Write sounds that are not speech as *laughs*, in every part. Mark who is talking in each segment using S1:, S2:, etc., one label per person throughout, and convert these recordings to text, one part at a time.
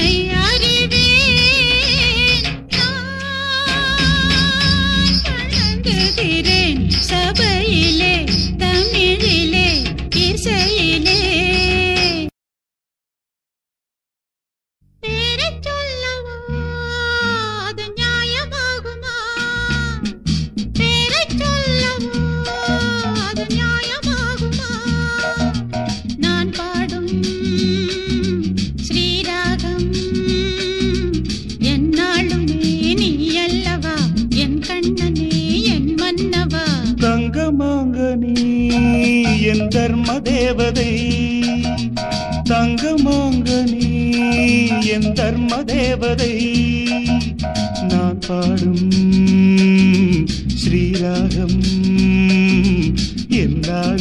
S1: नहीं है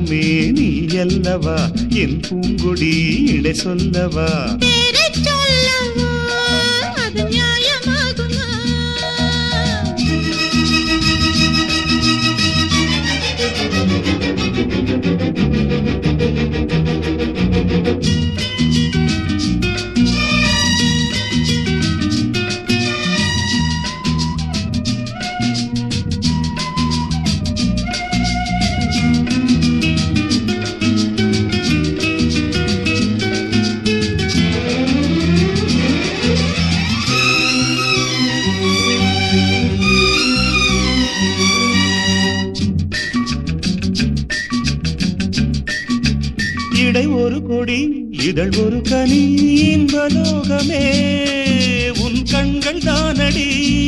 S1: என்றுமே நீ அல்லவா? என்
S2: பூங்கொடி இடை சொல்லவா? நொடி இதழ் ஒரு கனி இன்ப லோகமே. உன் கண்கள் தானடி.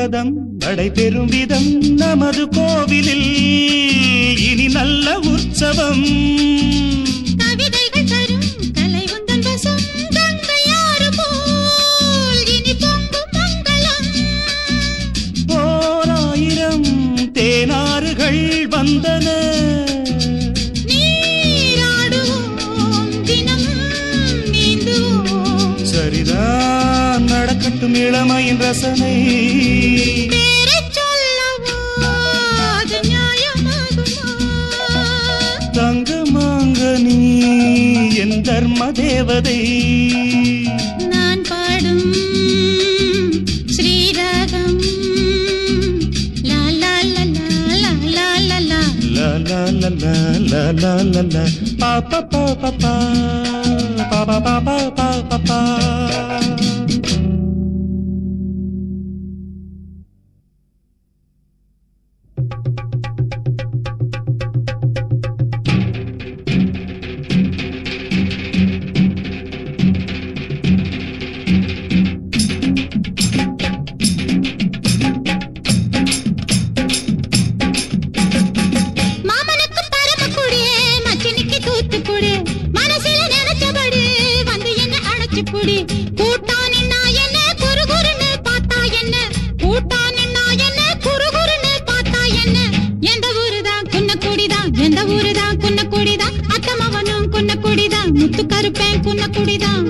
S2: விரதம் நடைபெறும் விதம் நமது கோவிலில். இனி நல்ல உற்சவம். தீட்டும் இளமையின் ரசனை தங்கமாங்க நீ என் தர்ம தேவதை
S1: நான் பாடும் ஸ்ரீராகம் பாப்பா பாப்பா பாப்பா பாப்பா பாப்பா பாப்பா குடி கூட்டானி என்ன? குறுகுறுன்னு பார்த்தா என்ன? கூட்டானி நான் என்ன? குறுகுறுன்னு பார்த்தா என்ன? எந்த ஊரு தான் குன்னக்குடிதான். எந்த ஊரு தான் குன்னக்குடிதான் அத்தமவனும் குன்னக்குடிதான். முத்து கருப்பேன்
S2: குன்னக்குடிதான்.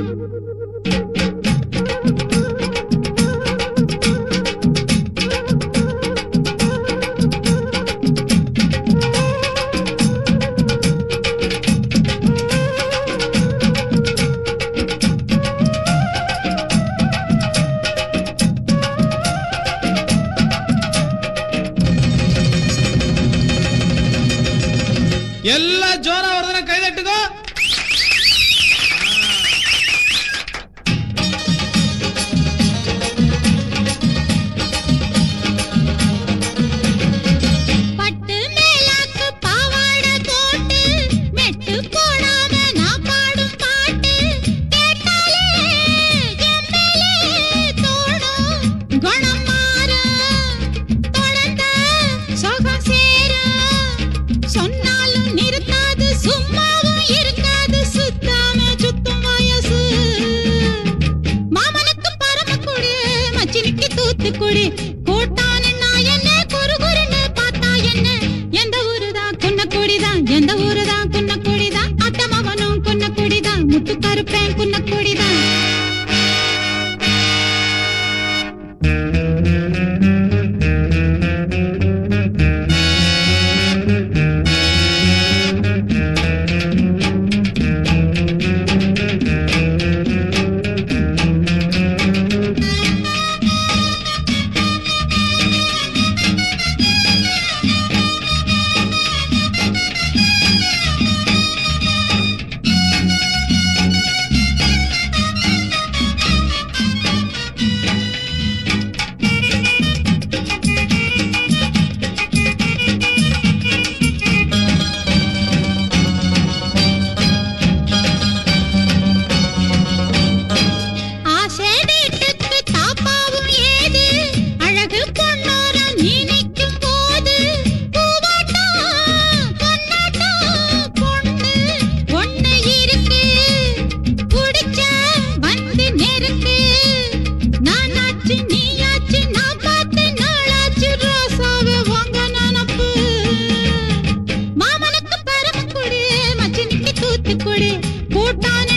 S2: goodbye.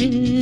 S2: imagine.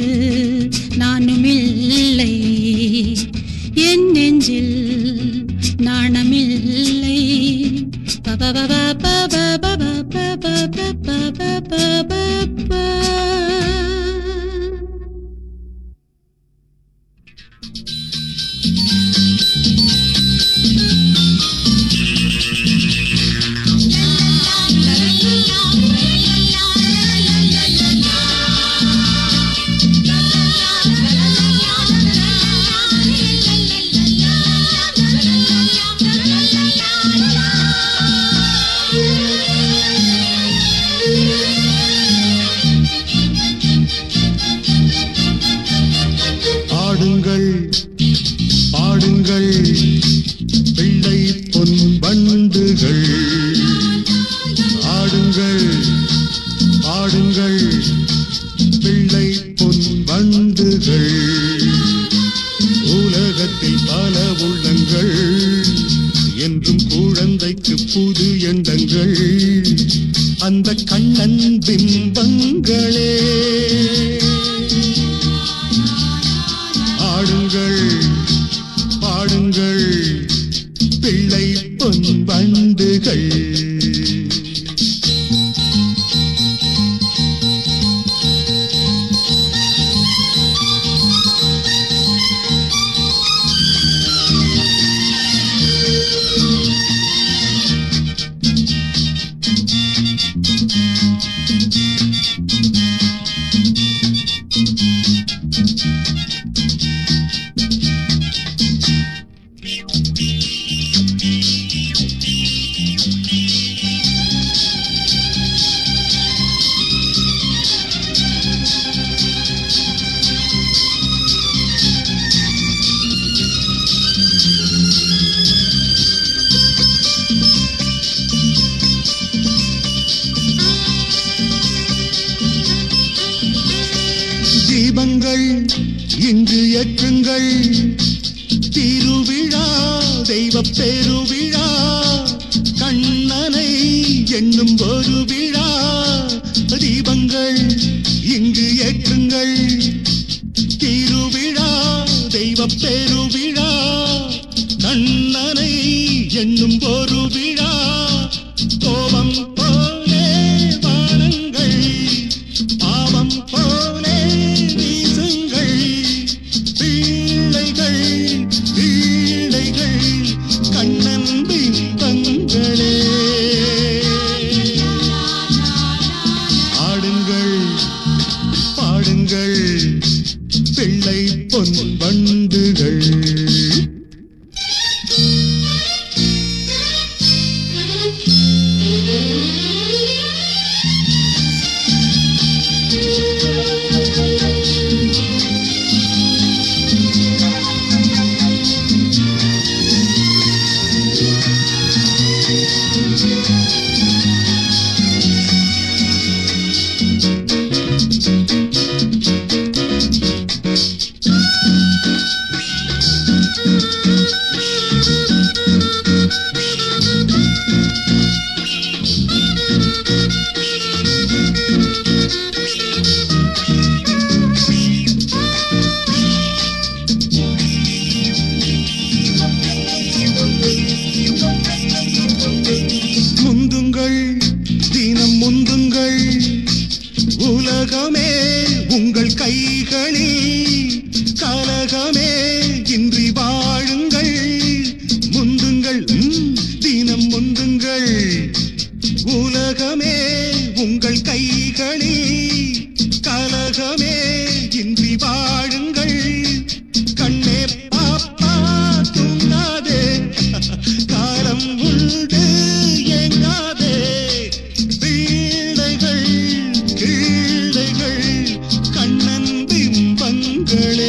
S2: burning.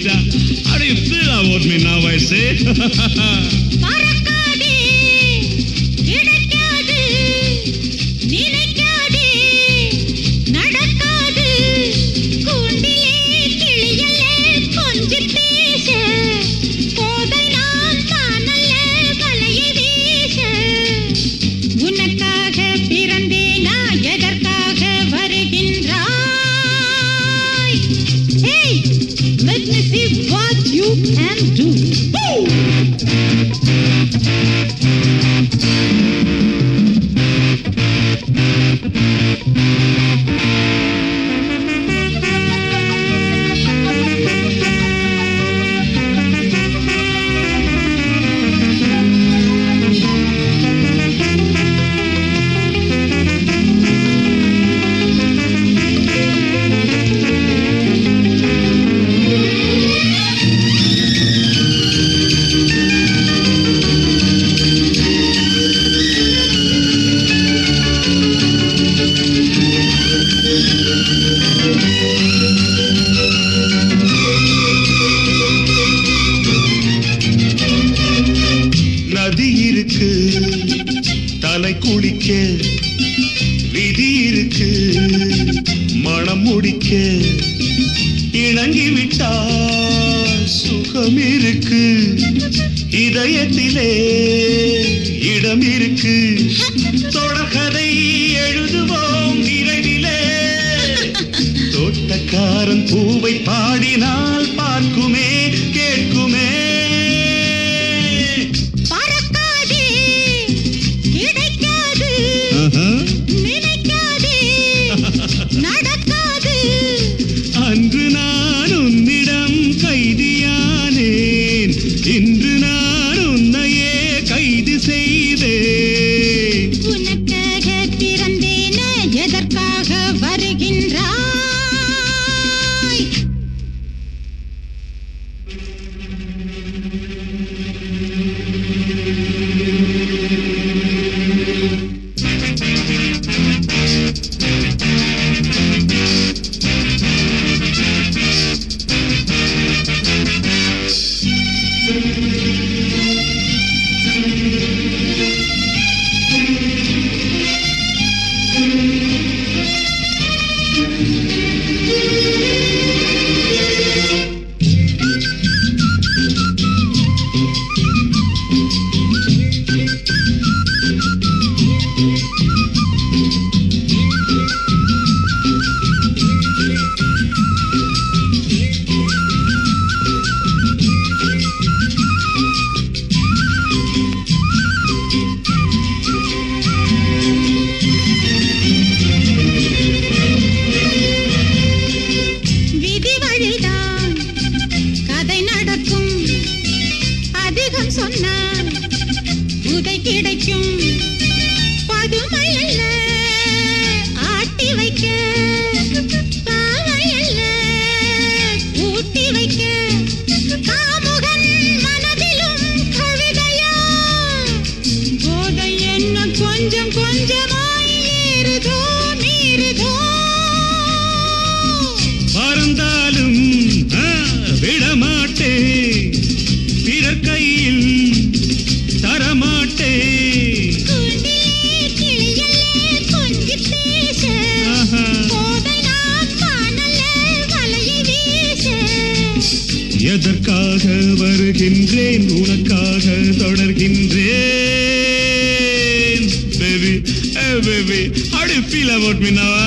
S2: Peter. How do you feel about me now, I say? *laughs*
S1: கொஞ்சம்
S2: கொஞ்சமா Lord, we now